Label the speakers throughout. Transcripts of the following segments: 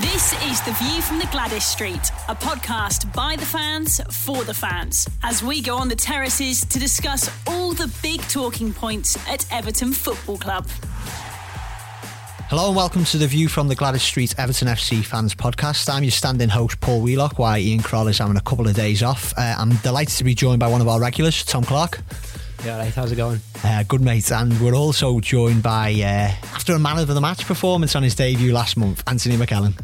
Speaker 1: This is The View from the Gwladys Street, a podcast by the fans for the fans, as we go on the terraces to discuss all the big talking points at Everton Football Club.
Speaker 2: Hello and welcome to the View from the Gwladys Street Everton FC fans podcast. I'm your standing host, Paul Wheelock, while Ian is having a couple of days off. Uh, I'm delighted to be joined by one of our regulars, Tom Clarke.
Speaker 3: Yeah, right. How's it going?
Speaker 2: Uh, good, mate. And we're also joined by, uh, after a man of the match performance on his debut last month, Anthony McEllin.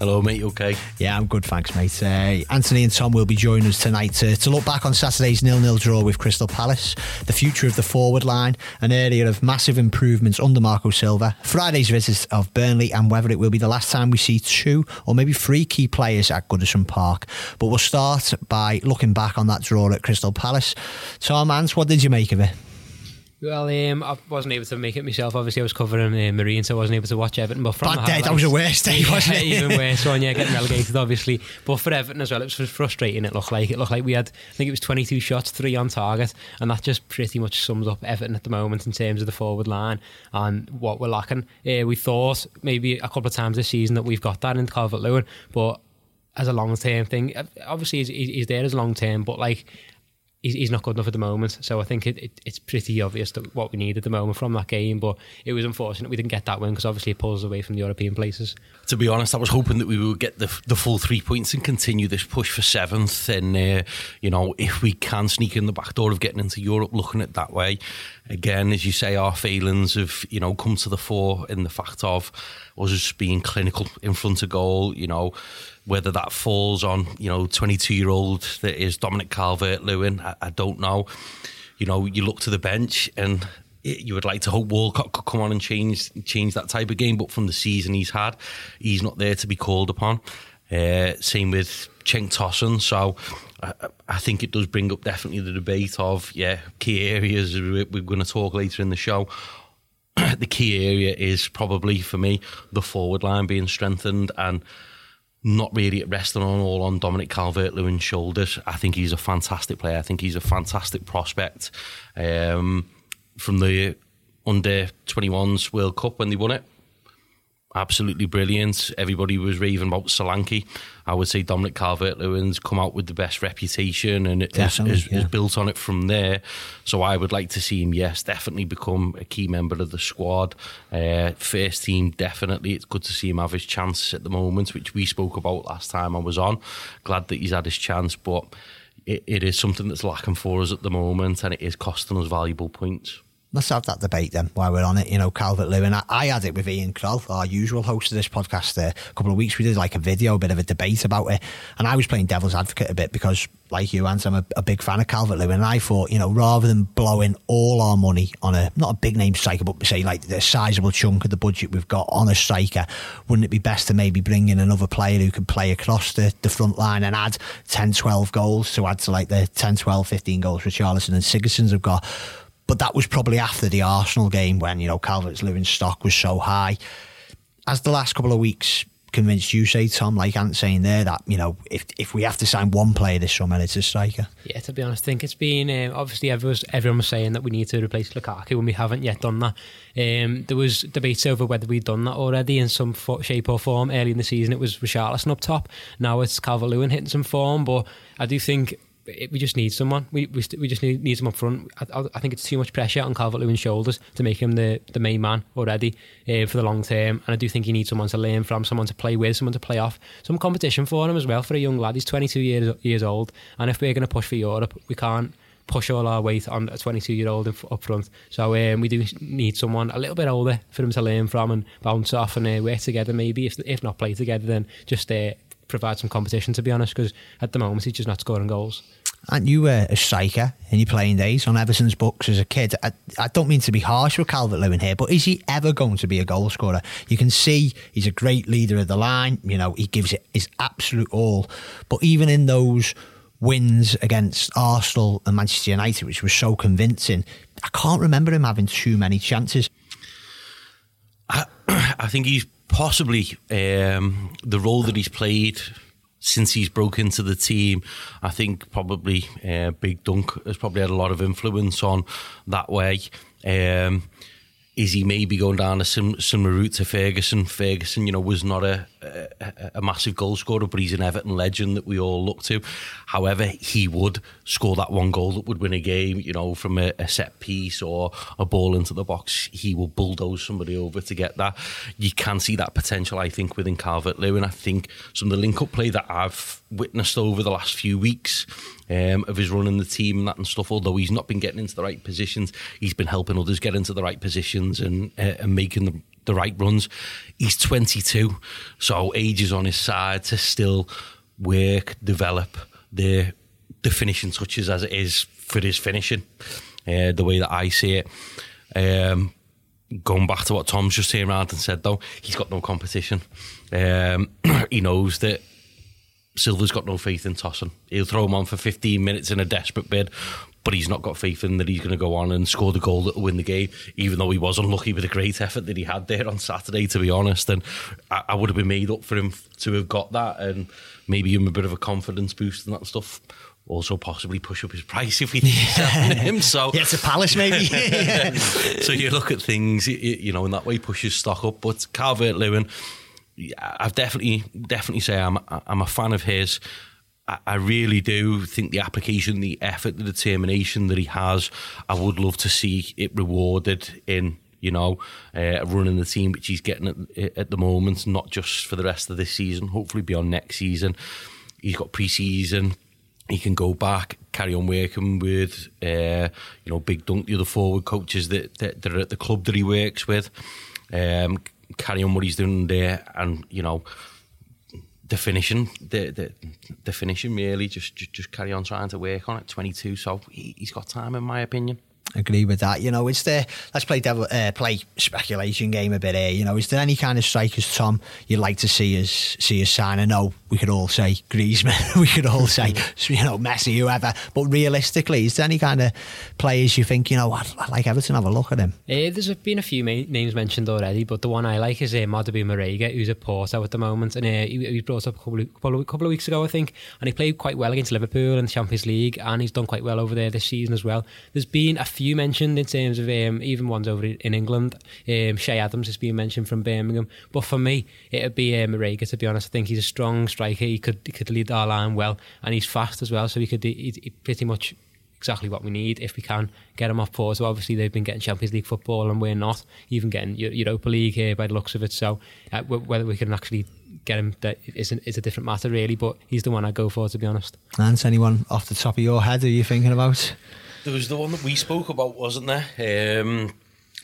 Speaker 4: Hello, mate. Okay?
Speaker 2: Yeah, I'm good, thanks, mate. Uh, Anthony and Tom will be joining us tonight to, to look back on Saturday's nil-nil draw with Crystal Palace, the future of the forward line, an area of massive improvements under Marco Silva, Friday's visit of Burnley, and whether it will be the last time we see two or maybe three key players at Goodison Park. But we'll start by looking back on that draw at Crystal Palace. Tom Ants, what did you make of it?
Speaker 3: Well, um, I wasn't able to make it myself. Obviously, I was covering uh, Marine, so I wasn't able to watch Everton. But from
Speaker 2: that day, that was a worst day, wasn't
Speaker 3: yeah,
Speaker 2: it?
Speaker 3: even worse one. Yeah, getting relegated, obviously. But for Everton as well, it was frustrating. It looked like it looked like we had. I think it was 22 shots, three on target, and that just pretty much sums up Everton at the moment in terms of the forward line and what we're lacking. Uh, we thought maybe a couple of times this season that we've got that in Calvert Lewin, but as a long term thing, obviously he's, he's there as long term, but like he's, he's not good enough at the moment. So I think it, it, it's pretty obvious that what we need at the moment from that game. But it was unfortunate we didn't get that win because obviously it pulls away from the European places.
Speaker 4: To be honest, I was hoping that we would get the the full three points and continue this push for seventh. And uh, you know, if we can sneak in the back door of getting into Europe, looking at that way, again, as you say, our failings have you know come to the fore in the fact of us just being clinical in front of goal. You know whether that falls on, you know, 22 year old that is Dominic Calvert Lewin, I, I, don't know. You know, you look to the bench and you would like to hope Walcott could come on and change change that type of game, but from the season he's had, he's not there to be called upon. Uh, same with Cenk Tosun. So I, I, think it does bring up definitely the debate of, yeah, key areas we're going to talk later in the show. the key area is probably for me the forward line being strengthened and not really resting on all on Dominic Calvert Lewin's shoulders. I think he's a fantastic player. I think he's a fantastic prospect. Um, from the under 21s World Cup when they won it, absolutely brilliant. Everybody was raving about Solanke. I would say Dominic Calvert Lewin's come out with the best reputation and is, yeah. built on it from there. So I would like to see him, yes, definitely become a key member of the squad. Uh, first team, definitely. It's good to see him have his chance at the moment, which we spoke about last time I was on. Glad that he's had his chance, but it, it is something that's lacking for us at the moment and it is costing us valuable points
Speaker 2: let's have that debate then while we're on it. You know, Calvert Lewin. I, I had it with Ian Kroll, our usual host of this podcast. A couple of weeks we did like a video, a bit of a debate about it, and I was playing devil's advocate a bit because, like you, Ant, I'm a, a big fan of Calvert Lewin, and I thought, you know, rather than blowing all our money on a not a big name striker, but say like a sizable chunk of the budget we've got on a striker, wouldn't it be best to maybe bring in another player who can play across the, the front line and add 10, 12 goals to add to like the 10, 12, 15 goals Richarlison and Sigurdsson's have got? But that was probably after the Arsenal game when, you know, Calvert Lewin's stock was so high. As the last couple of weeks convinced you, say, Tom, like Ant saying there, that, you know, if if we have to sign one player this summer, it's a striker?
Speaker 3: Yeah, to be honest, I think it's been, um, obviously, everyone was, everyone was saying that we need to replace Lukaku and we haven't yet done that. Um, there was debates over whether we'd done that already in some fo- shape or form. Early in the season, it was Richarlison up top. Now it's Calvert Lewin hitting some form, but I do think it, we just need someone. We we, we just need, need someone up front. I, I think it's too much pressure on Calvert Lewin's shoulders to make him the, the main man already uh, for the long term. And I do think he needs someone to learn from, someone to play with, someone to play off, some competition for him as well for a young lad. He's 22 years years old, and if we're going to push for Europe, we can't push all our weight on a 22 year old up front. So um, we do need someone a little bit older for him to learn from and bounce off and uh, work together. Maybe if if not play together, then just uh, provide some competition. To be honest, because at the moment he's just not scoring goals.
Speaker 2: And you were a striker in your playing days on Everton's books as a kid. I, I don't mean to be harsh with Calvert Lewin here, but is he ever going to be a goal scorer? You can see he's a great leader of the line. You know, he gives it his absolute all. But even in those wins against Arsenal and Manchester United, which was so convincing, I can't remember him having too many chances.
Speaker 4: I, I think he's possibly um, the role that he's played since he's broke into the team, I think probably uh, Big Dunc has probably had a lot of influence on that way. Um, is he maybe going down a sim- similar route to Ferguson? Ferguson, you know, was not a, a, a, massive goal scorer, but he's an Everton legend that we all look to. However, he would score that one goal that would win a game, you know, from a, a set piece or a ball into the box. He will bulldoze somebody over to get that. You can see that potential, I think, within Calvert Lewin. I think some of the link up play that I've witnessed over the last few weeks um, of his running the team and that and stuff. Although he's not been getting into the right positions, he's been helping others get into the right positions and, uh, and making the, the right runs. He's 22, so age is on his side to still work, develop the the finishing touches as it is for his finishing. Uh, the way that I see it. Um, going back to what Tom's just saying around and said though, he's got no competition. Um, he knows that Silva's got no faith in Tosun. He'll throw him on for 15 minutes in a desperate bid, but he's not got faith in that he's going to go on and score the goal that will win the game, even though he was unlucky with the great effort that he had there on Saturday, to be honest. And I, I would have been made up for him to have got that and maybe him a bit of a confidence boost and that stuff. Also, possibly push up his price if we think yeah. him. So,
Speaker 2: yeah, it's a palace, maybe.
Speaker 4: so, you look at things, you know, in that way pushes stock up. But Calvert Lewin, I've definitely definitely say I'm I'm a fan of his. I, I really do think the application, the effort, the determination that he has, I would love to see it rewarded in you know, uh, running the team which he's getting at, at, the moment, not just for the rest of this season, hopefully beyond next season. He's got pre-season. He can go back, carry on working with, uh, you know, Big Dunc, the other forward coaches that, that, that, are at the club that he works with. Um, carry on what he's doing there, and you know, the finishing, the the, the finishing really just, just just carry on trying to work on it. Twenty two, so he, he's got time, in my opinion
Speaker 2: agree with that. You know, is there? Let's play devil, uh, play speculation game a bit here. You know, is there any kind of strikers, Tom, you'd like to see us see us sign? I know we could all say Griezmann, we could all say you know Messi, whoever. But realistically, is there any kind of players you think you know I'd, I'd like Everton have a look at him?
Speaker 3: Uh, there's been a few names mentioned already, but the one I like is uh, Modibo Marega, who's at Porto at the moment, and uh, he, he was brought up a couple of, couple, of, couple of weeks ago, I think, and he played quite well against Liverpool in the Champions League, and he's done quite well over there this season as well. There's been a few mentioned in terms of um, even ones over in England. Um, Che Adams has been mentioned from Birmingham, but for me, it'd be um, Marega. To be honest, I think he's a strong striker. He could he could lead our line well, and he's fast as well. So he could he, he pretty much exactly what we need if we can get him off. So obviously they've been getting Champions League football and we're not even getting Europa League here by the looks of it. So uh, whether we can actually get him that is a, is a different matter really. But he's the one I go for to be honest.
Speaker 2: Lance, anyone off the top of your head are you thinking about?
Speaker 4: There was the one that we spoke about, wasn't there? Um,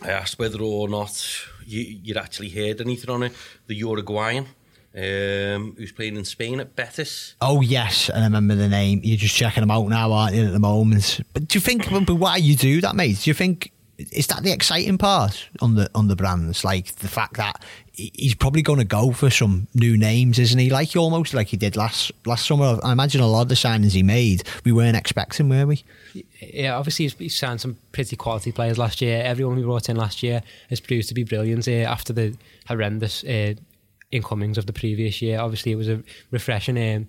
Speaker 4: I asked whether or not you, would actually heard anything on it. The Uruguayan. Um, who's playing in Spain at Betis?
Speaker 2: Oh yes, I remember the name. You're just checking them out now, aren't you? At the moment, but do you think? why you do that, mate? Do you think is that the exciting part on the on the brands? Like the fact that he's probably going to go for some new names, isn't he? Like almost like he did last last summer. I imagine a lot of the signings he made, we weren't expecting, were we?
Speaker 3: Yeah, obviously he's, he's signed some pretty quality players last year. Everyone we brought in last year has proved to be brilliant. Uh, after the horrendous uh, incomings of the previous year, obviously it was a refreshing. Um,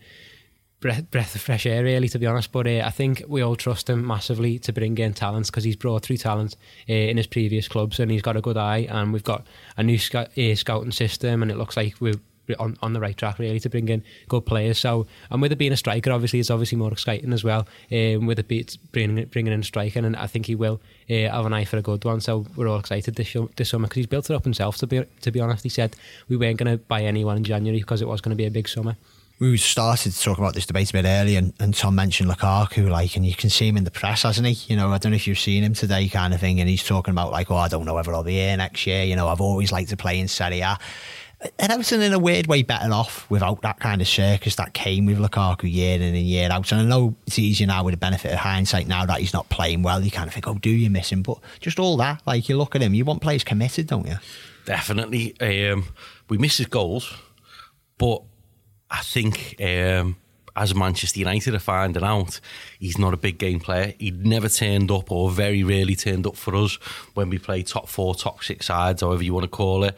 Speaker 3: breath, breath of fresh air, really, to be honest. But uh, I think we all trust him massively to bring in talents because he's brought through talent uh, in his previous clubs and he's got a good eye. And we've got a new sc- uh, scouting system, and it looks like we're on, on the right track really to bring in good players. So, and with it being a striker, obviously it's obviously more exciting as well. Um, with it be, bringing bringing in a striker, and I think he will uh, have an eye for a good one. So we're all excited this, this summer because he's built it up himself. To be to be honest, he said we weren't going to buy anyone in January because it was going to be a big summer
Speaker 2: we started to talk about this debate a bit earlier, and, and, Tom mentioned Lukaku, like, and you can see him in the press, hasn't he? You know, I don't know if you've seen him today, kind of thing, and he's talking about like, oh, I don't know whether I'll be here next year. You know, I've always liked to play in Serie A. And Everton, in a weird way, better off without that kind of circus that came with Lukaku year in and year out. And I know it's easier now with the benefit of hindsight now that he's not playing well. You kind of think, oh, do you miss him? But just all that, like, you look at him, you want players committed, don't you?
Speaker 4: Definitely. Um, we miss his goals, but I think um, as Manchester United are finding out, he's not a big game player. He'd never turned up, or very rarely turned up for us when we play top four, top six sides, however you want to call it.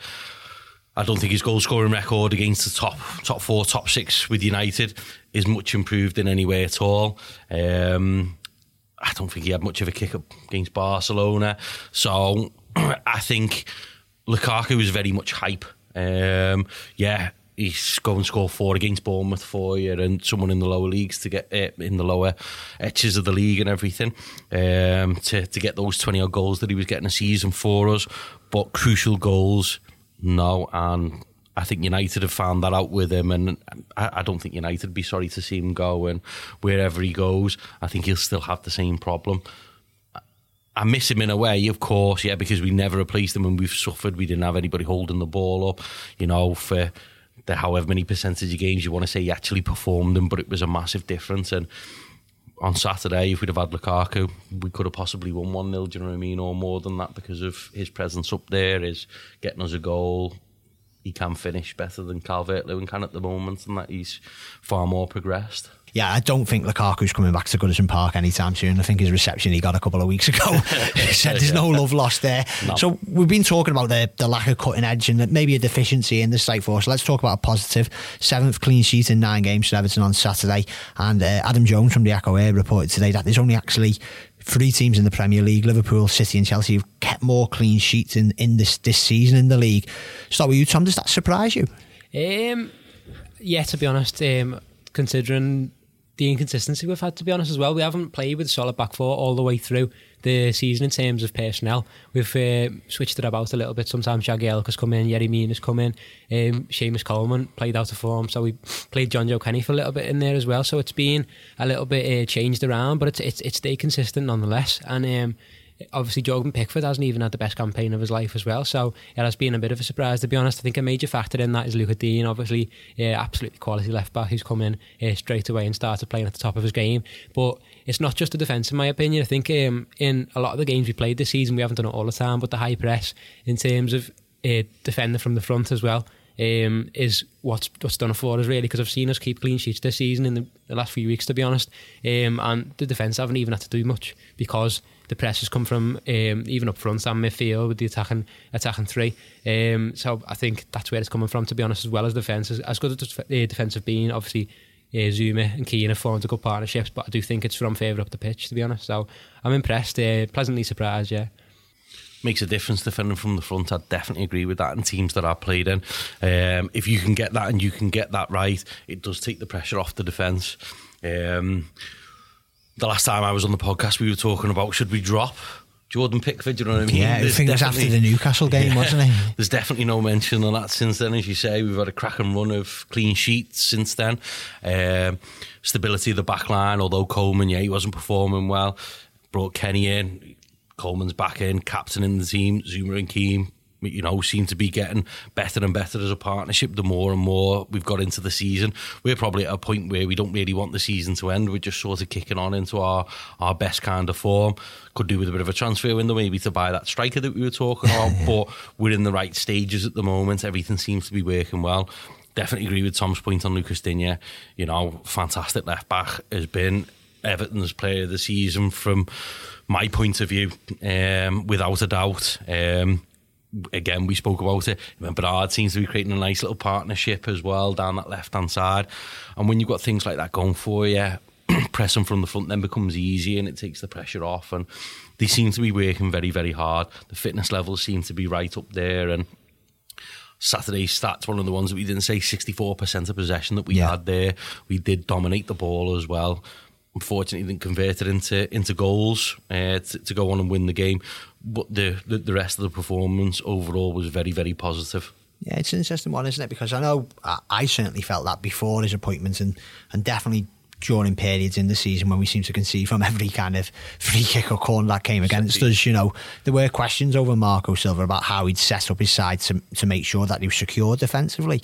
Speaker 4: I don't think his goal scoring record against the top top four, top six with United is much improved in any way at all. Um, I don't think he had much of a kick up against Barcelona. So I think Lukaku is very much hype. Um, yeah, he's go and score four against Bournemouth for you and someone in the lower leagues to get uh, in the lower etches of the league and everything um, to, to get those 20 odd goals that he was getting a season for us. But crucial goals, no. And I think United have found that out with him, and I, I don't think United would be sorry to see him go. And wherever he goes, I think he'll still have the same problem. I miss him in a way, of course, yeah, because we never replaced him and we've suffered. We didn't have anybody holding the ball up, you know, for the however many percentage of games you want to say he actually performed them, but it was a massive difference. And on Saturday, if we'd have had Lukaku, we could have possibly won 1 0, do you know what I mean? Or more than that because of his presence up there, his getting us a goal, he can finish better than Calvert Lewin can at the moment, and that he's far more progressed.
Speaker 2: Yeah, I don't think Lukaku's coming back to Goodison Park anytime soon. I think his reception he got a couple of weeks ago said there's no love lost there. No. So we've been talking about the, the lack of cutting edge and maybe a deficiency in the site force. Let's talk about a positive. Seventh clean sheet in nine games for Everton on Saturday. And uh, Adam Jones from the Echo Air reported today that there's only actually three teams in the Premier League, Liverpool, City, and Chelsea, have kept more clean sheets in, in this this season in the league. Start with you, Tom. Does that surprise you?
Speaker 3: Um, yeah, to be honest, um, considering the inconsistency we've had, to be honest, as well. We haven't played with solid back four all the way through the season in terms of personnel. We've uh, switched it about a little bit. Sometimes Jagielka has come in, Yerry Mina has come in, um, Seamus Coleman played out of form, so we played Jonjoe Kenny for a little bit in there as well. So it's been a little bit uh, changed around, but it's it's it's stayed consistent nonetheless. And um, obviously Jordan Pickford hasn't even had the best campaign of his life as well. So it has been a bit of a surprise to be honest. I think a major factor in that is Lucas Digne, obviously uh, absolutely quality left back who's come in uh, straight away and started playing at the top of his game. But it's not just the defence in my opinion. I think um, in a lot of the games we played this season we haven't done it all the time, but the high press in terms of uh, defending from the front as well. Um, is what's what's done for us really because I've seen us keep clean sheets this season in the, the last few weeks to be honest um, and the defence haven't even had to do much because the pressure's come from um, even up front and midfield with the attacking attacking three. Um, so I think that's where it's coming from, to be honest, as well as defence. As, as good as the defence have been, obviously, uh, Zouma and Keane have formed a good partnerships, but I do think it's from favour up the pitch, to be honest. So I'm impressed, uh, pleasantly surprised, yeah
Speaker 4: makes a difference defending from the front. I definitely agree with that in teams that I've played in. Um, if you can get that and you can get that right, it does take the pressure off the defence. Um, the last time I was on the podcast, we were talking about should we drop Jordan Pickford, do you know what I mean?
Speaker 2: Yeah, I think it was after the Newcastle game, yeah, wasn't it?
Speaker 4: There's definitely no mention of that since then. As you say, we've had a cracking run of clean sheets since then. Um, stability of the back line, although Coleman, yeah, he wasn't performing well. Brought Kenny in, Coleman's back in, captain in the team, Zouma and Keane you know, seem to be getting better and better as a partnership the more and more we've got into the season. We're probably at a point where we don't really want the season to end. We're just sort of kicking on into our, our best kind of form. Could do with a bit of a transfer window, maybe to buy that striker that we were talking about, but we're in the right stages at the moment. Everything seems to be working well. Definitely agree with Tom's point on Lucas Digne. You know, fantastic left back has been Everton's player of the season from my point of view, um, without a doubt. Um, again, we spoke about it. Bernard seems to be creating a nice little partnership as well down that left hand side. And when you've got things like that going for you, pressing from the front then becomes easy and it takes the pressure off. And they seem to be working very, very hard. The fitness levels seem to be right up there. And Saturday's stats, one of the ones that we didn't say 64% of possession that we yeah. had there. We did dominate the ball as well unfortunately didn't convert it into into goals uh, to, to, go on and win the game. But the, the, the rest of the performance overall was very very positive.
Speaker 2: Yeah, it's an interesting one, isn't it? Because I know I, I certainly felt that before his appointment, and and definitely during periods in the season when we seem to concede from every kind of free kick or corner that came against us. You know, there were questions over Marco Silva about how he'd set up his side to to make sure that he was secure defensively.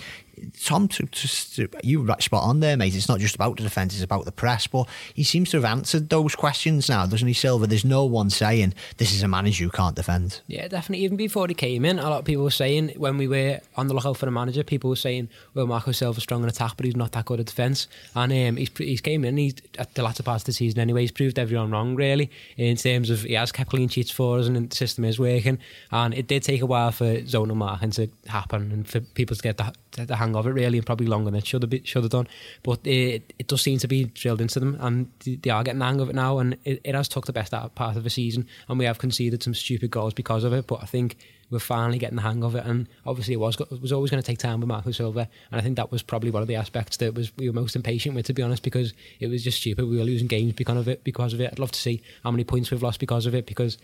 Speaker 2: Tom, to, to, you right spot on there, mate. It's not just about the defence; it's about the press. But he seems to have answered those questions now, doesn't he, Silva? There's no one saying this is a manager who can't defend.
Speaker 3: Yeah, definitely. Even before he came in, a lot of people were saying when we were on the lookout for a manager, people were saying, "Well, Marco Silva's strong in attack, but he's not that good at defence." And um, he's he's came in. He's at the latter part of the season anyway. He's proved everyone wrong, really, in terms of he has kept clean sheets for us, and the system is working. And it did take a while for zonal marking to happen and for people to get the the hang of it really, and probably longer than it should have been, should have done. But it, it does seem to be drilled into them, and they are getting the hang of it now. And it, it has took the best part of the season, and we have conceded some stupid goals because of it. But I think we're finally getting the hang of it. And obviously, it was it was always going to take time with Marco Silva, and I think that was probably one of the aspects that was we were most impatient with, to be honest, because it was just stupid. We were losing games because of it. Because of it, I'd love to see how many points we've lost because of it, because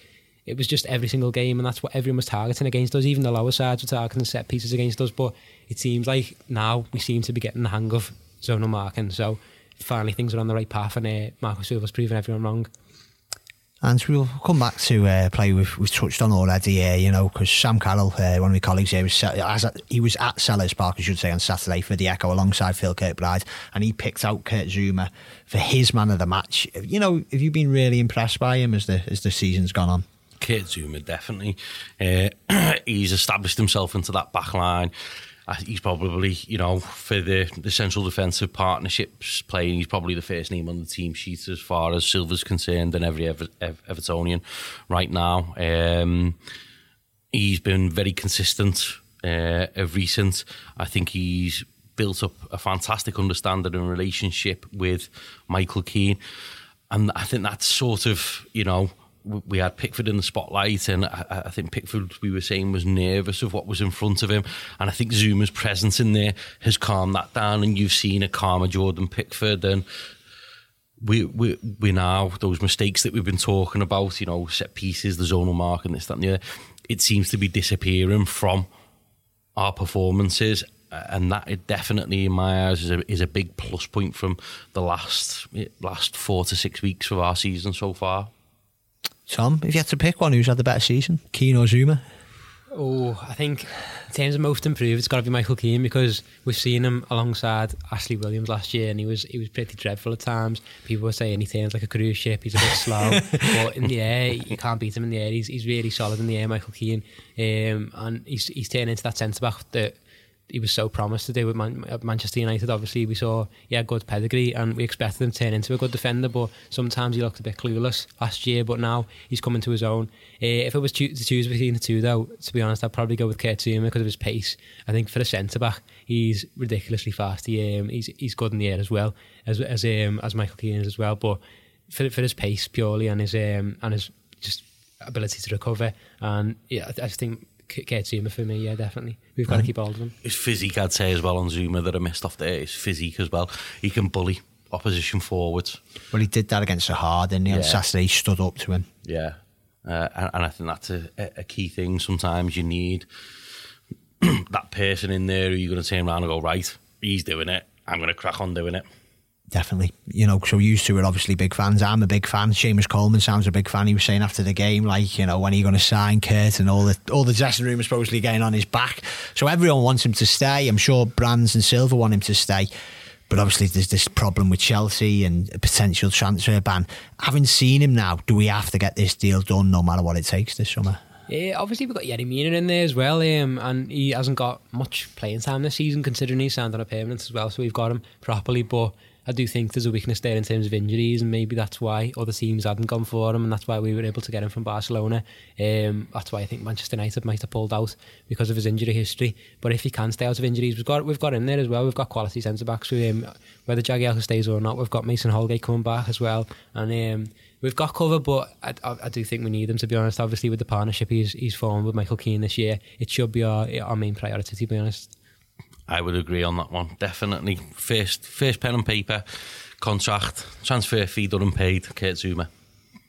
Speaker 3: it was just every single game, and that's what everyone was targeting against us. Even the lower sides were targeting set pieces against us. But it seems like now we seem to be getting the hang of zonal marking. So finally, things are on the right path, and uh, Marco Silva's proving everyone wrong.
Speaker 2: And we'll come back to uh, play we've, we've touched on already here, you know, because Sam Carroll, uh, one of my colleagues here, was, he was at Selhurst Park, I should say, on Saturday for the Echo alongside Phil Kirkbride, and he picked out Kurt Zouma for his man of the match. You know, have you been really impressed by him as the as the season's gone on?
Speaker 4: Kurt Zouma, definitely. Uh, he's established himself into that back line he's probably, you know, for the, the central defensive partnerships playing, he's probably the first name on the team sheet as far as Silva's concerned and every Ever, Ever, Evertonian right now. Um, he's been very consistent uh, of recent. I think he's built up a fantastic understanding and relationship with Michael Keane. And I think that's sort of, you know, we had Pickford in the spotlight, and I, think Pickford, we were saying, was nervous of what was in front of him. And I think Zouma's presence in there has calmed that down, and you've seen a calmer Jordan Pickford. And we, we, we now, those mistakes that we've been talking about, you know, set pieces, the zonal mark, and this, that, and the other, it seems to be disappearing from our performances. And that definitely, in my eyes, is a, is a big plus point from the last last four to six weeks of our season so far.
Speaker 2: Tom, if you had to pick one, who's had the better season, Keane or Zouma?
Speaker 3: Oh, I think in terms of most improved, it's got to be Michael Keane because we've seen him alongside Ashley Williams last year, and he was he was pretty dreadful at times. People were saying he turns like a cruise ship. He's a bit slow, but in the air, you can't beat him in the air. He's he's really solid in the air, Michael Keane, um, and he's he's turned into that centre back that he was so promised to do with Man- Manchester United. Obviously, we saw yeah good pedigree, and we expected him to turn into a good defender. But sometimes he looked a bit clueless last year. But now he's coming to his own. Uh, if it was to choose between the two, though, to be honest, I'd probably go with Kurt Zouma because of his pace. I think for a centre back, he's ridiculously fast. He, um, he's he's good in the air as well as as um, as Michael Keane is as well. But for for his pace purely and his um, and his just ability to recover, and yeah, I, I think Kurt Zouma for me, yeah, definitely. We've got to keep hold of him.
Speaker 4: His physique, I'd say, as well on Zouma that I missed off there. His physique as well. He can bully opposition forwards.
Speaker 2: Well, he did that against Zaha, didn't he? Yeah. On Saturday, he stood up to him.
Speaker 4: Yeah. Uh, and, and, I think that's a, a, key thing. Sometimes you need that person in there who you're going to turn around and go, right, he's doing it. I'm going to crack on doing it
Speaker 2: definitely. You know, so used to it, obviously big fans. I'm a big fan. Seamus Coleman sounds a big fan. He was saying after the game, like, you know, when are you going to sign Kurt and all the all the dressing room is supposedly getting on his back. So everyone wants him to stay. I'm sure Brands and Silva want him to stay. But obviously, there's this problem with Chelsea and a potential transfer ban. Having seen him now, do we have to get this deal done no matter what it takes this summer?
Speaker 3: Yeah, obviously we've got Yerry Mina in there as well, um, and he hasn't got much playing time this season considering he's signed on a permanent as well, so we've got him properly. But I do think there's a weakness there in terms of injuries, and maybe that's why other teams hadn't gone for him, and that's why we were able to get him from Barcelona. Um, that's why I think Manchester United might have pulled out because of his injury history. But if he can stay out of injuries, we've got we've got in there as well. We've got quality centre backs him, whether Jagielka stays or not. We've got Mason Holgate coming back as well, and um, we've got cover. But I, I, I, do think we need him to be honest. Obviously, with the partnership he's he's formed with Michael Keane this year, it should be our our main priority to be honest.
Speaker 4: I would agree on that one. Definitely. First, first pen and paper contract, transfer fee done and paid. Kurt Zouma.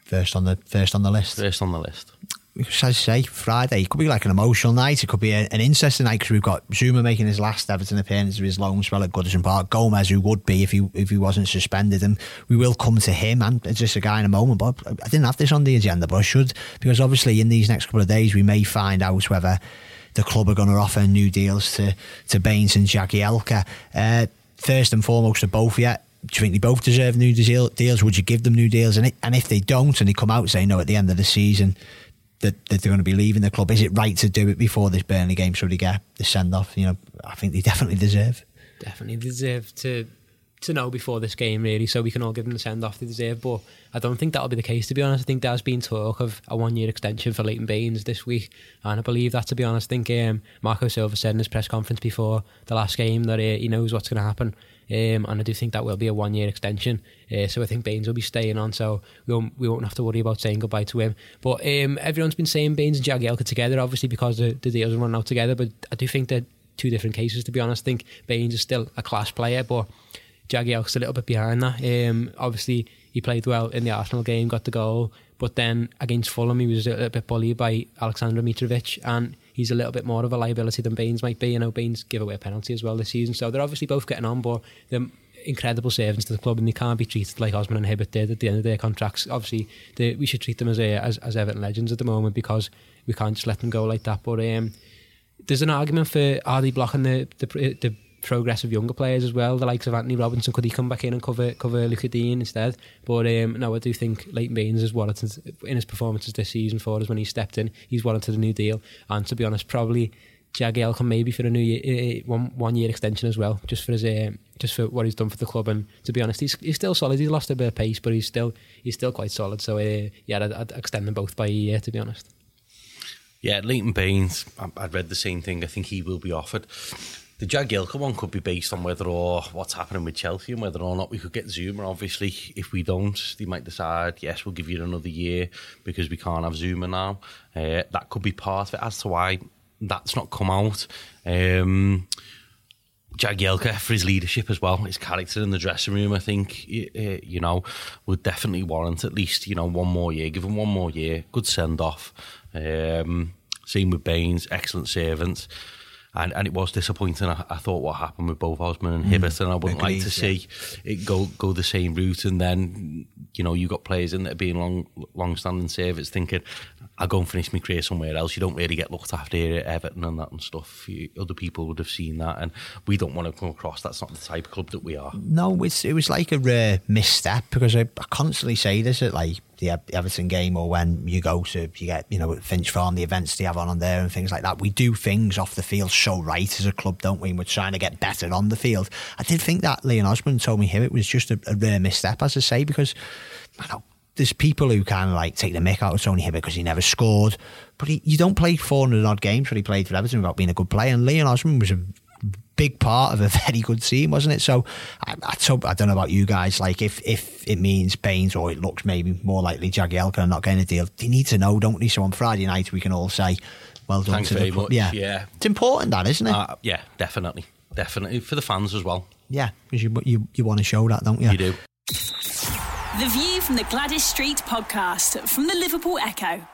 Speaker 2: First on the first on the list.
Speaker 4: First on the list.
Speaker 2: As I say, Friday it could be like an emotional night. It could be a, an interesting night because we've got Zouma making his last Everton appearance of his loan spell at Goodison Park. Gomes, who would be if he if he wasn't suspended, and we will come to him and just a guy in a moment. But I didn't have this on the agenda, but I should because obviously in these next couple of days we may find out whether the club are going to offer new deals to to Baines and Jagielka. Uh, first and foremost to both yet. Do you think they both deserve new deals? Would you give them new deals? And, and if they don't, and they come out saying no at the end of the season that, that they're going to be leaving the club, is it right to do it before this Burnley game so they get the send off? You know, I think they definitely deserve.
Speaker 3: Definitely deserve to to know before this game, really, so we can all give them the send off they deserve. But I don't think that'll be the case, to be honest. I think there's been talk of a one year extension for Leighton Baines this week, and I believe that, to be honest. I think um, Marco Silva said in his press conference before the last game that uh, he knows what's going to happen. Um, and I do think that will be a one year extension. Uh, so I think Baines will be staying on, so we won't, we won't have to worry about saying goodbye to him. But um, everyone's been saying Baines and Jagielka together, obviously, because the, the deals are running out together. But I do think they're two different cases, to be honest. I think Baines is still a class player, but Jagielka's a little bit behind that. Um, obviously, he played well in the Arsenal game, got the goal, but then against Fulham, he was a little bit bullied by Alexander Mitrovic, and he's a little bit more of a liability than Baines might be. You know, Baines gave away a penalty as well this season, so they're obviously both getting on, but they're incredible servants to the club, and they can't be treated like Osman and Hibbert did at the end of their contracts. Obviously, they, we should treat them as, as as Everton legends at the moment because we can't just let them go like that. But um, there's an argument for are they blocking the the, the progress of younger players as well. The likes of Antonee Robinson, could he come back in and cover cover Lucas Digne instead? But um, no, I do think Leighton Baines is warranted in his performances this season for us when he stepped in. He's warranted a new deal, and to be honest, probably Jagielka maybe for a new year, uh, one one year extension as well, just for his uh, just for what he's done for the club. And to be honest, he's he's still solid. He's lost a bit of pace, but he's still he's still quite solid. So uh, yeah, I'd, I'd extend them both by a year to be honest.
Speaker 4: Yeah, Leighton Baines, I'd read the same thing. I think he will be offered. The Jagielka one could be based on whether or what's happening with Chelsea and whether or not we could get Zouma. Obviously, if we don't, they might decide, yes, we'll give you another year because we can't have Zouma now. Uh, that could be part of it as to why that's not come out. Um, Jagielka for his leadership as well, his character in the dressing room, I think, you know, would definitely warrant at least, you know, one more year. Give him one more year, good send off. Um, same with Baines, excellent servant and, and it was disappointing. I, I thought what happened with both Osman and Hibbert, mm, and I wouldn't agreed, like to see it go go the same route. And then you know you got players in that are being long long standing service thinking, I'll go and finish my career somewhere else. You don't really get looked after here at Everton and that and stuff. You, other people would have seen that, and we don't want to come across. That's not the type of club that we are.
Speaker 2: No, it's, it was like a rare misstep because I, I constantly say this at like the Everton game or when you go to you get you know Finch Farm the events they have on on there and things like that. We do things off the field so right as a club, don't we? And we're trying to get better on the field. I did think that Leon Osman told me here it was just a, a rare misstep, as I say, because I know there's people who kind of like take the mick out of Tony Hibbert because he never scored, but he, you don't play 400 odd games when he played for Everton without being a good player. And Leon Osman was a big part of a very good team, wasn't it? So I, I, I don't know about you guys. Like if if it means Baines or it looks maybe more likely Jagielka I'm not getting a deal, they need to know, don't they? So on Friday night we can all say, "Well done
Speaker 4: Thanks
Speaker 2: to
Speaker 4: very
Speaker 2: the
Speaker 4: much. Yeah. yeah,
Speaker 2: it's important that, isn't it? Uh,
Speaker 4: yeah, definitely, definitely for the fans as well.
Speaker 2: Yeah, because you you you want to show that, don't you?
Speaker 4: You do.
Speaker 1: The View from the Gwladys Street podcast from the Liverpool Echo.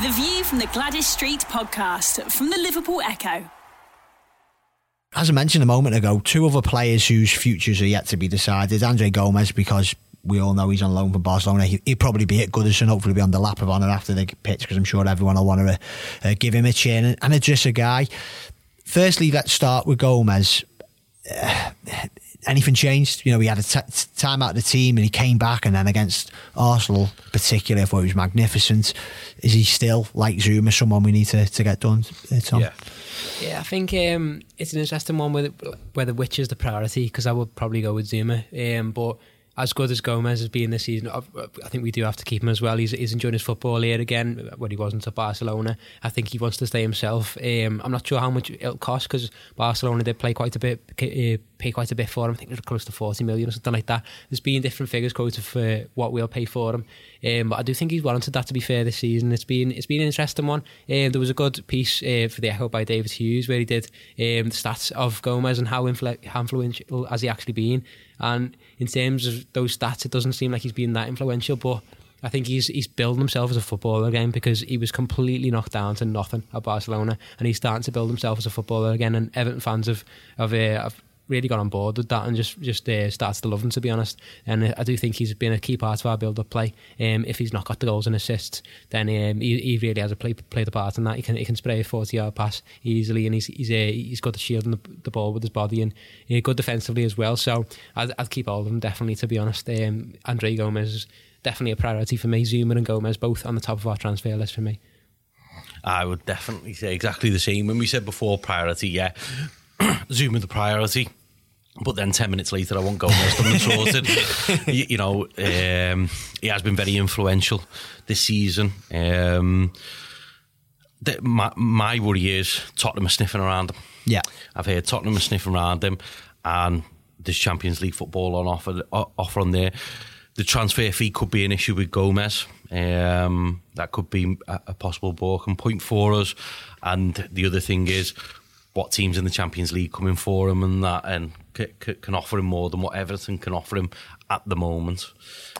Speaker 1: The View from the Gwladys Street podcast from the Liverpool Echo.
Speaker 2: As I mentioned a moment ago, two other players whose futures are yet to be decided. Andre Gomes, because we all know he's on loan from Barcelona. He, would probably be at Goodison, hopefully be on the lap of honour after the pitch, because I'm sure everyone will want to uh, give him a chin. And, and a guy. Firstly, let's start with Gomes. Uh, anything changed? You know, he had a t- time out of the team and he came back, and then against Arsenal, particularly, I thought he was magnificent. Is he still like Zouma, someone we need to, to get done, uh, Tom?
Speaker 3: Yeah. Yeah, I think um, it's an interesting one whether, whether which is the priority because I would probably go with Zouma. Um, but as good as Gomes has been this season, I think we do have to keep him as well. He's, he's enjoying his football here again when he wasn't at Barcelona. I think he wants to stay himself. Um, I'm not sure how much it'll cost because Barcelona did play quite a bit, uh, pay quite a bit for him. I think they're close to 40 million or something like that. There's been different figures quoted for what we'll pay for him. Um, but I do think he's warranted that to be fair this season. It's been it's been an interesting one. Um, there was a good piece uh, for the Echo by David Hughes where he did um, the stats of Gomes and how influ- influential has he actually been. And in terms of those stats, it doesn't seem like he's been that influential, but I think he's he's building himself as a footballer again because he was completely knocked down to nothing at Barcelona, and he's starting to build himself as a footballer again. And Everton fans have have, uh, have really got on board with that and just just uh, starts to love him to be honest. And I do think he's been a key part of our build-up play. Um, if he's not got the goals and assists, then um, he, he really has a play played a part in that. He can he can spray a forty-yard pass easily, and he's he's uh, he's got the shield and the, the ball with his body, and uh, good defensively as well. So I'd, I'd keep all of them definitely to be honest. Um, Andre Gomes is definitely a priority for me. Zouma and Gomes both on the top of our transfer list for me.
Speaker 4: I would definitely say exactly the same. When we said before priority, yeah, Zoom in the priority. But then ten minutes later, I won't go there. Done and sorted. you, you, know, um, he has been very influential this season. Um, the, my, my worry is Tottenham are sniffing around him.
Speaker 2: Yeah,
Speaker 4: I've heard Tottenham are sniffing around him, and there's Champions League football on offer offer on there. The transfer fee could be an issue with Gomes. Um, that could be a, a possible broken point for us. And the other thing is, what teams in the Champions League coming for him and that, and c- c- can offer him more than what Everton can offer him at the moment.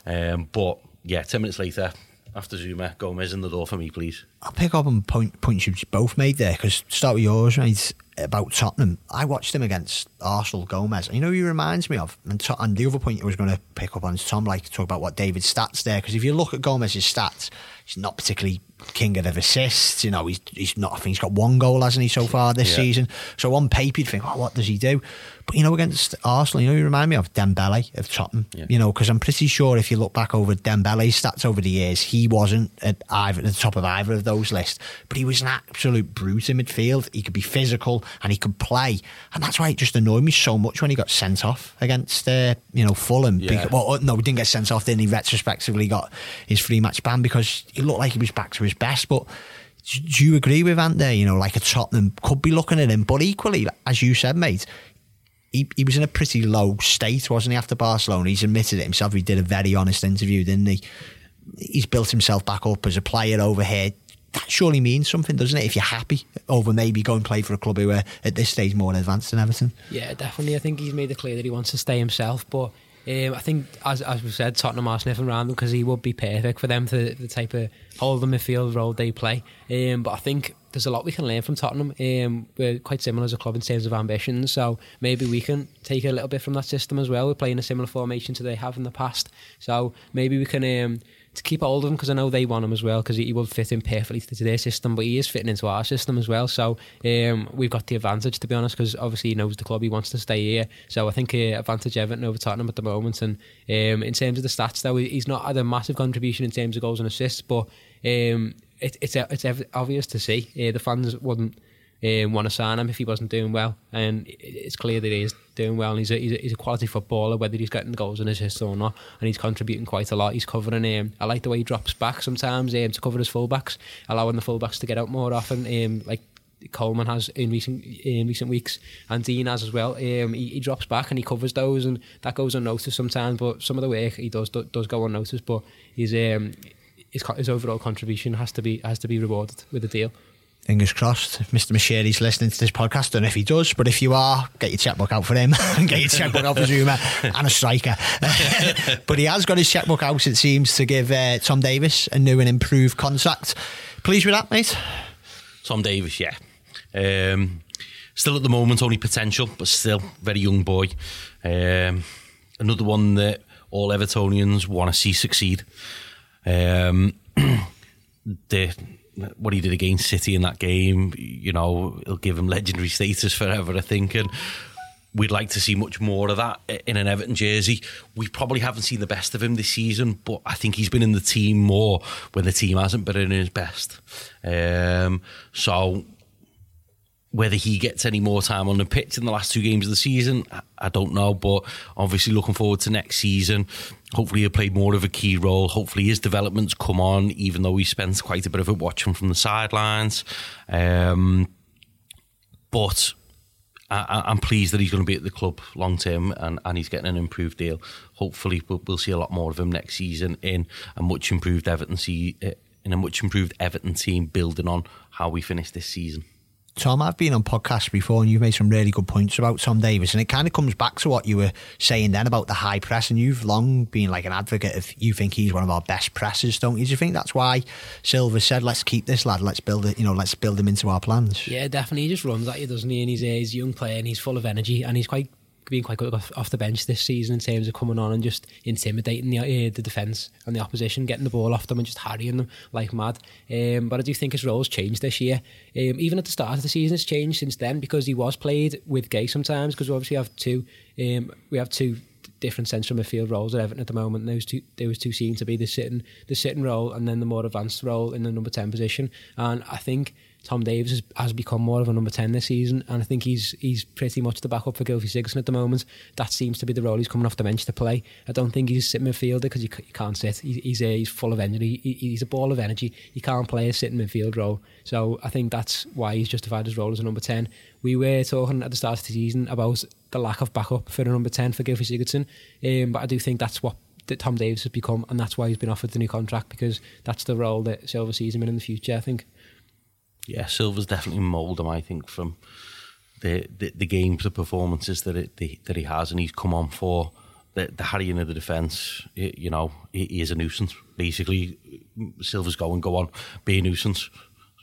Speaker 4: Um, but yeah, ten minutes later, after Zouma, Gomes in the door for me, please.
Speaker 2: I'll pick up on point, points you both made there because start with yours, right? About Tottenham. I watched him against Arsenal, Gomes. You know, he reminds me of, and, to, and the other point I was going to pick up on is Tom, like talk about what David's stats there because if you look at Gomes's stats, he's not particularly king of the assists. You know, he's he's not. I think he's got one goal, hasn't he, so far this yeah. season? So on paper, you'd think, oh, what does he do? But you know, against Arsenal, you know, you remind me of Dembele of Tottenham. Yeah. You know, because I'm pretty sure if you look back over Dembele's stats over the years, he wasn't at either at the top of either of those lists. But he was an absolute brute in midfield. He could be physical and he could play, and that's why it just annoyed me so much when he got sent off against uh, you know Fulham. Yeah. Because, well, no, he didn't get sent off. Then he retrospectively got his free match ban because he looked like he was back to his best, but do you agree with Ant there? You know, like a Tottenham could be looking at him, but equally, as you said, mate, he, he was in a pretty low state, wasn't he, after Barcelona? He's admitted it himself. He did a very honest interview, didn't he? He's built himself back up as a player over here. That surely means something, doesn't it? If you're happy over maybe going play for a club who are at this stage more advanced than Everton.
Speaker 3: Yeah, definitely. I think he's made it clear that he wants to stay himself, but um, I think, as, as we said, Tottenham are sniffing around them because he would be perfect for them for the type of hold the midfield role they play. Um, but I think there's a lot we can learn from Tottenham. Um, we're quite similar as a club in terms of ambitions, so maybe we can take a little bit from that system as well. We're playing a similar formation to they have in the past, so maybe we can um, to keep hold of him because I know they want him as well because he, he will fit in perfectly to their system, but he is fitting into our system as well. So um, we've got the advantage to be honest because obviously he knows the club, he wants to stay here. So I think uh, advantage Everton over Tottenham at the moment. And um, in terms of the stats, though, he's not had a massive contribution in terms of goals and assists, but um, it, it's it's obvious to see uh, the fans wouldn't um, want to sign him if he wasn't doing well. And it's clear that he is doing well. And he's a, he's a, he's a quality footballer, whether he's getting the goals and assists or not. And he's contributing quite a lot. He's covering him. Um, I like the way he drops back sometimes um, to cover his fullbacks, allowing the fullbacks to get out more often. Um, like Coleman has in recent in recent weeks, and Digne has as well. Um, he, he, drops back and he covers those, and that goes unnoticed sometimes. But some of the work he does do, does go unnoticed. But his um, his, his overall contribution has to be has to be rewarded with a deal
Speaker 2: fingers crossed, Mr. Moshiri's listening to this podcast. Don't know if he does, but if you are, get your checkbook out for him and get your checkbook out for Zouma and a striker. but he has got his checkbook out, it seems, to give uh, Tom Davies a new and improved contract. Pleased with that, mate?
Speaker 4: Tom Davies, yeah. Um, still at the moment, only potential, but still very young boy. Um, another one that all Evertonians want to see succeed. Um, the what he did against City in that game, you know, it'll give him legendary status forever, I think. And we'd like to see much more of that in an Everton jersey. We probably haven't seen the best of him this season, but I think he's been in the team more when the team hasn't been in his best. Um, so whether he gets any more time on the pitch in the last two games of the season, I don't know. But obviously, looking forward to next season. Hopefully, he'll play more of a key role. Hopefully, his developments come on, even though he spends quite a bit of it watching from the sidelines. Um, but I, am pleased that he's going to be at the club long term and, and he's getting an improved deal. Hopefully, we'll, we'll see a lot more of him next season in a much improved Everton see, in a much improved Everton team, building on how we finished this season.
Speaker 2: Tom, I've been on podcasts before and you've made some really good points about Tom Davies. And it kind of comes back to what you were saying then about the high press. And you've long been like an advocate of you think he's one of our best pressers, don't you? Do you think that's why Silva said, let's keep this lad, let's build it, you know, let's build him into our plans?
Speaker 3: Yeah, definitely. He just runs at you, doesn't he? And he's a young player and he's full of energy and he's quite being quite good off, the bench this season in terms of coming on and just intimidating the uh, the defence and the opposition, getting the ball off them and just harrying them like mad. Um, but I do think his role's changed this year. Um, even at the start of the season, it's changed since then because he was played with Gueye sometimes because we obviously have two. Um, we have two different central midfield roles at Everton at the moment. Those two, those two seem to be the sitting, the sitting role, and then the more advanced role in the number ten position. And I think Tom Davies has, has, become more of a number 10 this season, and I think he's he's pretty much the backup for Gylfi Sigurdsson at the moment. That seems to be the role he's coming off the bench to play. I don't think he's a sitting midfielder because you, can't sit. He's, he's, a, he's full of energy. He, he's a ball of energy. He can't play a sitting midfield role. So I think that's why he's justified his role as a number 10. We were talking at the start of the season about the lack of backup for a number 10 for Gylfi Sigurdsson, um, but I do think that's what that Tom Davies has become, and that's why he's been offered the new contract because that's the role that Silva sees him in in the future. I think
Speaker 4: yeah, Silva's definitely mould him. I think from the the, the games, the performances that it the, that he has, and he's come on for the, the harrying of the defence. You know, he, is a nuisance. Basically, Silva's going, go on, be a nuisance.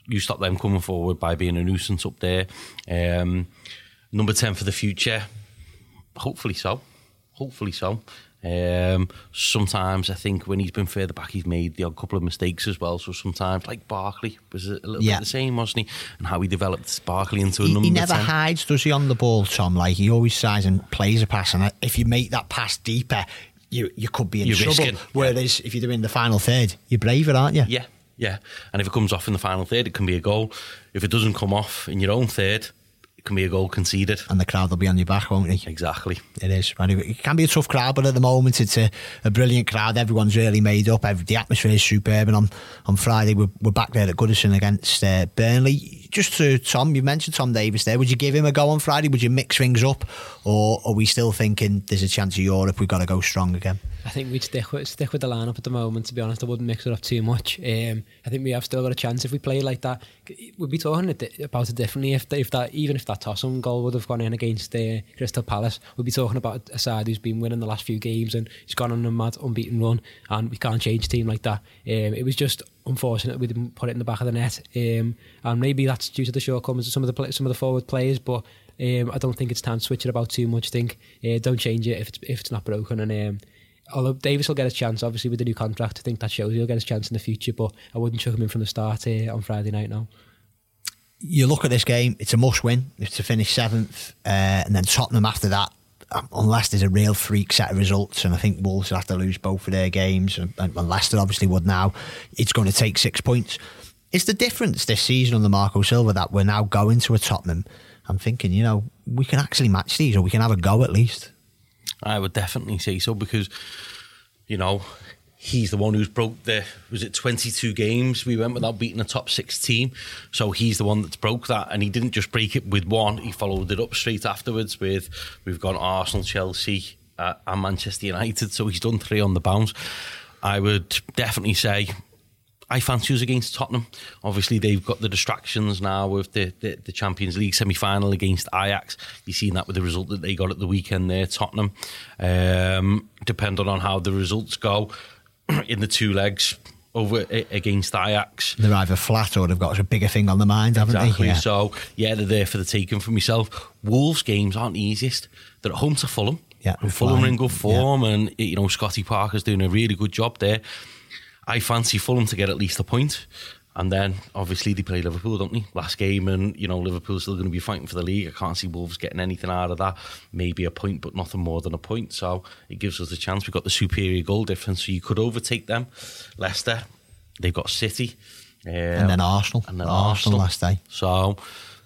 Speaker 4: You stop them coming forward by being a nuisance up there. Um, number ten for the future. Hopefully so. Hopefully so. Um, sometimes I think when he's been further back, he's made the odd couple of mistakes as well. So sometimes, like Barkley, was a little yeah. bit the same, wasn't he? And how he developed Barkley into a
Speaker 2: he,
Speaker 4: number.
Speaker 2: He never
Speaker 4: 10.
Speaker 2: hides, does he, on the ball, Tom? Like he always size and plays a pass, and if you make that pass deeper, you you could be in
Speaker 4: you're
Speaker 2: trouble.
Speaker 4: Risking,
Speaker 2: Whereas yeah. if you're doing the final third, you're braver, aren't you?
Speaker 4: Yeah, yeah. And if it comes off in the final third, it can be a goal. If it doesn't come off in your own third, it can be a goal conceded.
Speaker 2: And the crowd will be on your back, won't they?
Speaker 4: Exactly.
Speaker 2: It is. It can be a tough crowd, but at the moment it's a, a brilliant crowd. Everyone's really made up. Every, the atmosphere is superb. And on, on Friday, we're, we're back there at Goodison against uh, Burnley. Just to Tom, you mentioned Tom Davies there. Would you give him a go on Friday? Would you mix things up? Or are we still thinking there's a chance of Europe? We've got to go strong again?
Speaker 3: I think we'd stick with stick with the lineup at the moment. To be honest, I wouldn't mix it up too much. Um, I think we have still got a chance if we play like that. We'd be talking about it differently if if that even if that Tosun goal would have gone in against uh, Crystal Palace, we'd be talking about a side who's been winning the last few games and he's gone on a mad unbeaten run, and we can't change team like that. Um, it was just unfortunate we didn't put it in the back of the net, um, and maybe that's due to the shortcomings of some of the some of the forward players, but. Um, I don't think it's time to switch it about too much. I think uh, don't change it if it's if it's not broken, and um, although Davies will get a chance, obviously with the new contract, I think that shows he'll get his chance in the future. But I wouldn't chuck him in from the start here on Friday night now.
Speaker 2: You look at this game; it's a must-win. It's to finish seventh, uh, and then Tottenham after that. Um, unless there's a real freak set of results, and I think Wolves will have to lose both of their games, and, and Leicester obviously would now. It's going to take six points. It's the difference this season on the Marco Silva that we're now going to a Tottenham? I'm thinking, you know, we can actually match these, or we can have a go at least.
Speaker 4: I would definitely say so because, you know, he's the one who's broke the was it 22 games we went without beating a top six team? So he's the one that's broke that. And he didn't just break it with one. He followed it up straight afterwards with we've gone arsenal chelsea uh, and manchester united. So he's done three on the bounce. I would definitely say I fancy us against Tottenham. Obviously, they've got the distractions now with the, the, the Champions League semi final against Ajax. You've seen that with the result that they got at the weekend there, Tottenham. Um, depending on how the results go in the two legs over against Ajax.
Speaker 2: They're either flat or they've got a bigger thing on the mind, haven't
Speaker 4: exactly.
Speaker 2: they?
Speaker 4: Yeah. So, yeah, they're there for the taking for myself. Wolves games aren't the easiest. They're at home to Fulham.
Speaker 2: Yeah,
Speaker 4: and Fulham are in good form, yeah. and you know Scotty Parker's doing a really good job there. I fancy Fulham to get at least a point. And then obviously they play Liverpool, don't they? Last game, and you know Liverpool's still going to be fighting for the league. I can't see Wolves getting anything out of that. Maybe a point, but nothing more than a point. So it gives us a chance. We've got the superior goal difference, so you could overtake them. Leicester, they've got City,
Speaker 2: um, and then Arsenal,
Speaker 4: and then
Speaker 2: Arsenal, Arsenal last day.
Speaker 4: So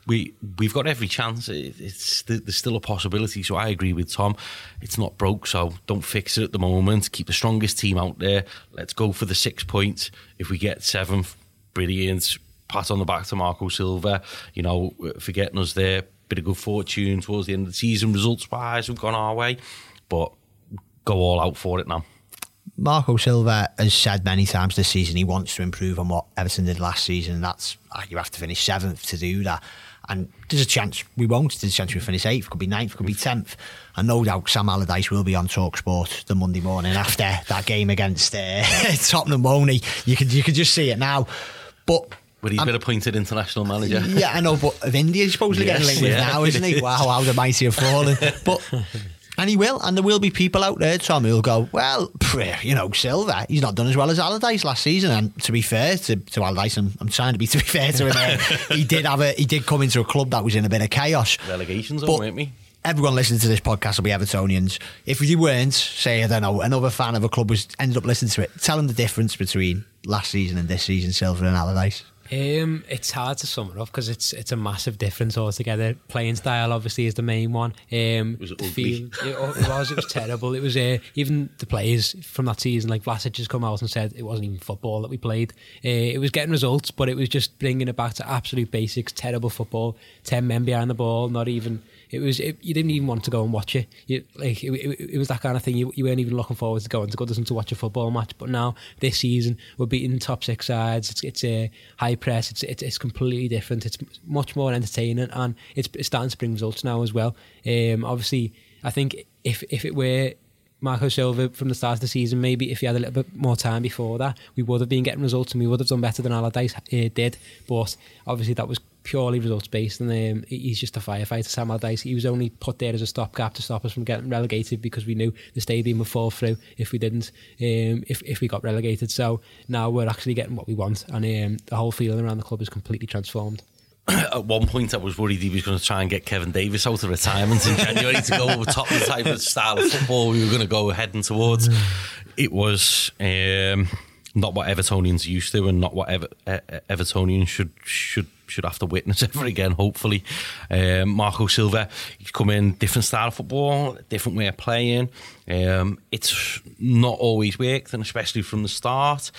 Speaker 4: we we've got every chance. it's there's still a possibility. So I agree with Tom. It's not broke, so don't fix it at the moment. Keep the strongest team out there. Let's go for the six points. If we get seventh, brilliant. Pat on the back to Marco Silva. You know, for getting us there. Bit of good fortune towards the end of the season. Results wise, we've gone our way, but go all out for it now.
Speaker 2: Marco Silva has said many times this season he wants to improve on what Everton did last season. And that's you have to finish seventh to do that. And there's a chance we won't. There's a chance we finish eighth, could be ninth, could be tenth. And no doubt Sam Allardyce will be on Talk Sport the Monday morning after that game against uh, Tottenham, won't he? You could, you could just see it now. But
Speaker 4: but he's um, been appointed international manager.
Speaker 2: Yeah, I know, but of India, he's supposedly yes, getting linked with yeah. now, isn't he? Wow, how the mighty have fallen. But and he will, and there will be people out there, Tom, who'll go, well, you know, Silva, he's not done as well as Allardyce last season. And to be fair to, to Allardyce, I'm, I'm trying to be to be fair to him. Uh, he did have a, he did come into a club that was in a bit of chaos.
Speaker 4: Relegations, but, weren't we?
Speaker 2: Everyone listening to this podcast will be Evertonians. If you weren't, say I don't know, another fan of a club was ended up listening to it. Tell them the difference between last season and this season, Silva and Allardyce.
Speaker 3: Um, it's hard to sum it up because it's it's a massive difference altogether. Playing style obviously is the main one. Um,
Speaker 4: was it
Speaker 3: feel- it, it was it was terrible. It was uh, even the players from that season, like Vlasic, has come out and said it wasn't even football that we played. Uh, it was getting results, but it was just bringing it back to absolute basics. Terrible football. Ten men behind the ball. Not even. It was. It, you didn't even want to go and watch it. You, like it, it, it was that kind of thing. You, you weren't even looking forward to going to Goodison to watch a football match. But now this season we're beating top six sides. It's it's a high press. It's, it's it's completely different. It's much more entertaining and it's, it's starting to bring results now as well. Um, obviously, I think if if it were Marco Silva from the start of the season, maybe if he had a little bit more time before that, we would have been getting results and we would have done better than Allardyce uh, did. But obviously, that was purely results based, and um, he's just a firefighter. Sam Allardyce, he was only put there as a stopgap to stop us from getting relegated because we knew the stadium would fall through if we didn't, um, if if we got relegated. So now we're actually getting what we want, and um, the whole feeling around the club is completely transformed.
Speaker 4: At one point, I was worried he was going to try and get Kevin Davies out of retirement in January to go over top the type of style of football we were going to go heading towards. It was um, not what Evertonians used to, and not what Ever- Evertonians should should should have to witness ever again. Hopefully, um, Marco Silva, he's come in different style of football, different way of playing. Um, it's not always worked, and especially from the start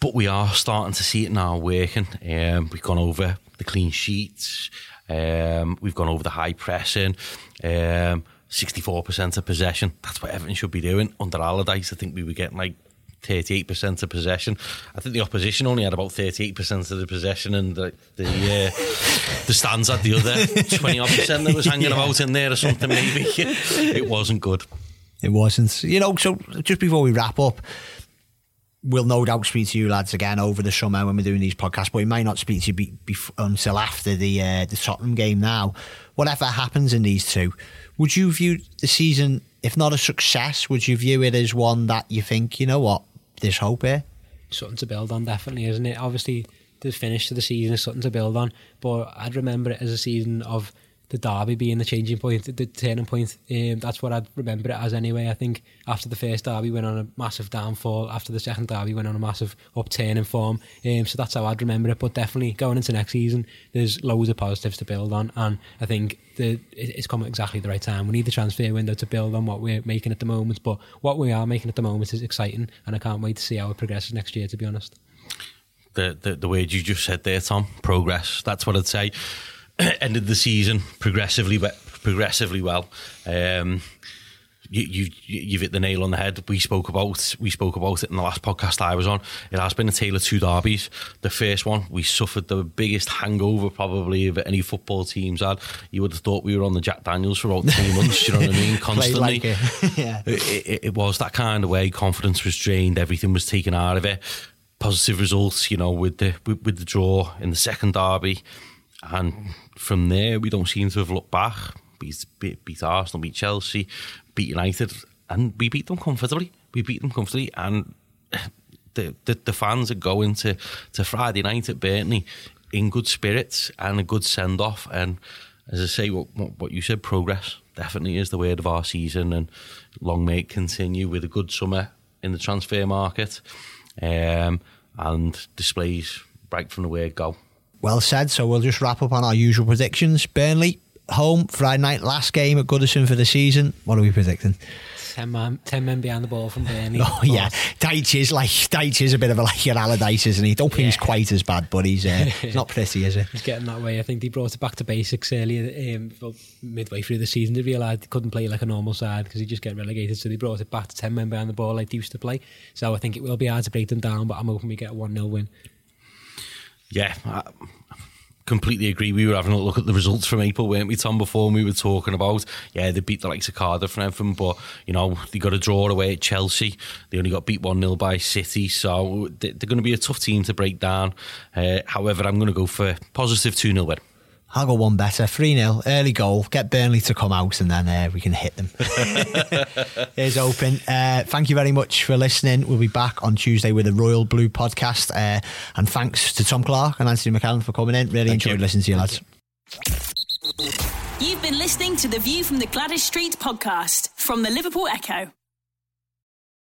Speaker 4: but we are starting to see it now working. Um, we've gone over the clean sheets. Um, we've gone over the high pressing. Um, 64% of possession. That's what Everton should be doing. Under Allardyce, I think we were getting like 38% of possession. I think the opposition only had about 38% of the possession and the the, uh, the stands had the other 20 odd percent that was hanging about in there or something maybe. it wasn't good.
Speaker 2: It wasn't. You know, so just before we wrap up, we'll no doubt speak to you lads again over the summer when we're doing these podcasts, but we may not speak to you be, bef- until after the uh, the Tottenham game now. Whatever happens in these two, would you view the season, if not a success, would you view it as one that you think, you know what, there's hope here?
Speaker 3: something to build on, definitely, isn't it? Obviously, the finish to the season is something to build on, but I'd remember it as a season of the derby being the changing point, the turning point. Um, that's what I'd remember it as anyway. I think after the first derby went on a massive downfall, after the second derby went on a massive upturn in form. Um, so that's how I'd remember it. But definitely going into next season, there's loads of positives to build on, and I think the it's come at exactly the right time. We need the transfer window to build on what we're making at the moment, but what we are making at the moment is exciting, and I can't wait to see how it progresses next year. To be honest.
Speaker 4: the, the the word you just said there, Tom. Progress. That's what I'd say. Ended the season progressively, we- progressively well. Um, you, you you've hit the nail on the head. We spoke about we spoke about it in the last podcast I was on. It has been a tale of two derbies. The first one we suffered the biggest hangover probably of any football teams had. You would have thought we were on the Jack Daniels for about three months. You know what I mean? Constantly.
Speaker 2: like it. yeah.
Speaker 4: it, it, it was that kind of way. Confidence was drained. Everything was taken out of it. Positive results, you know, with the with, with the draw in the second derby, and from there we don't seem to have looked back. Beat, beat, beat Arsenal, beat Chelsea, beat United, and we beat them comfortably. We beat them comfortably, and the the, the fans are going to, to Friday night at Burnley in good spirits and a good send off. And as I say, what, what what you said, progress definitely is the word of our season, and long may it continue with a good summer in the transfer market, um, and displays right from the word go.
Speaker 2: Well said. So we'll just wrap up on our usual predictions. Burnley, home, Friday night, last game at Goodison for the season. What are we predicting?
Speaker 3: Ten men, ten men behind the ball from Burnley.
Speaker 2: Oh, yeah. Dyche is like, Dyche is a bit of a like your Allardyce, isn't he? Don't think he's quite as bad, but he's, uh, he's not pretty, is he?
Speaker 3: He's getting that way. I think they brought it back to basics earlier, um, well, midway through the season. They realised they couldn't play like a normal side because he just get relegated. So they brought it back to 10 men behind the ball like they used to play. So I think it will be hard to break them down, but I'm hoping we get a 1 0 win.
Speaker 4: Yeah, I completely agree. We were having a look at the results from April, weren't we, Tom, before we were talking about, yeah, they beat the likes of Cardiff and everything, but, you know, they got a draw away at Chelsea. They only got beat 1 0 by City, so they- they're going to be a tough team to break down. Uh, however, I'm going to go for positive 2 0 win.
Speaker 2: I'll go one better. 3 0, early goal. Get Burnley to come out and then uh, we can hit them. It's open. Uh, thank you very much for listening. We'll be back on Tuesday with a Royal Blue podcast. Uh, and thanks to Tom Clarke and Anthony McEllin for coming in. Really
Speaker 4: Thank
Speaker 2: enjoyed
Speaker 4: you.
Speaker 2: listening to you, lads.
Speaker 1: You've been listening to the View from the Gwladys Street podcast from the Liverpool Echo.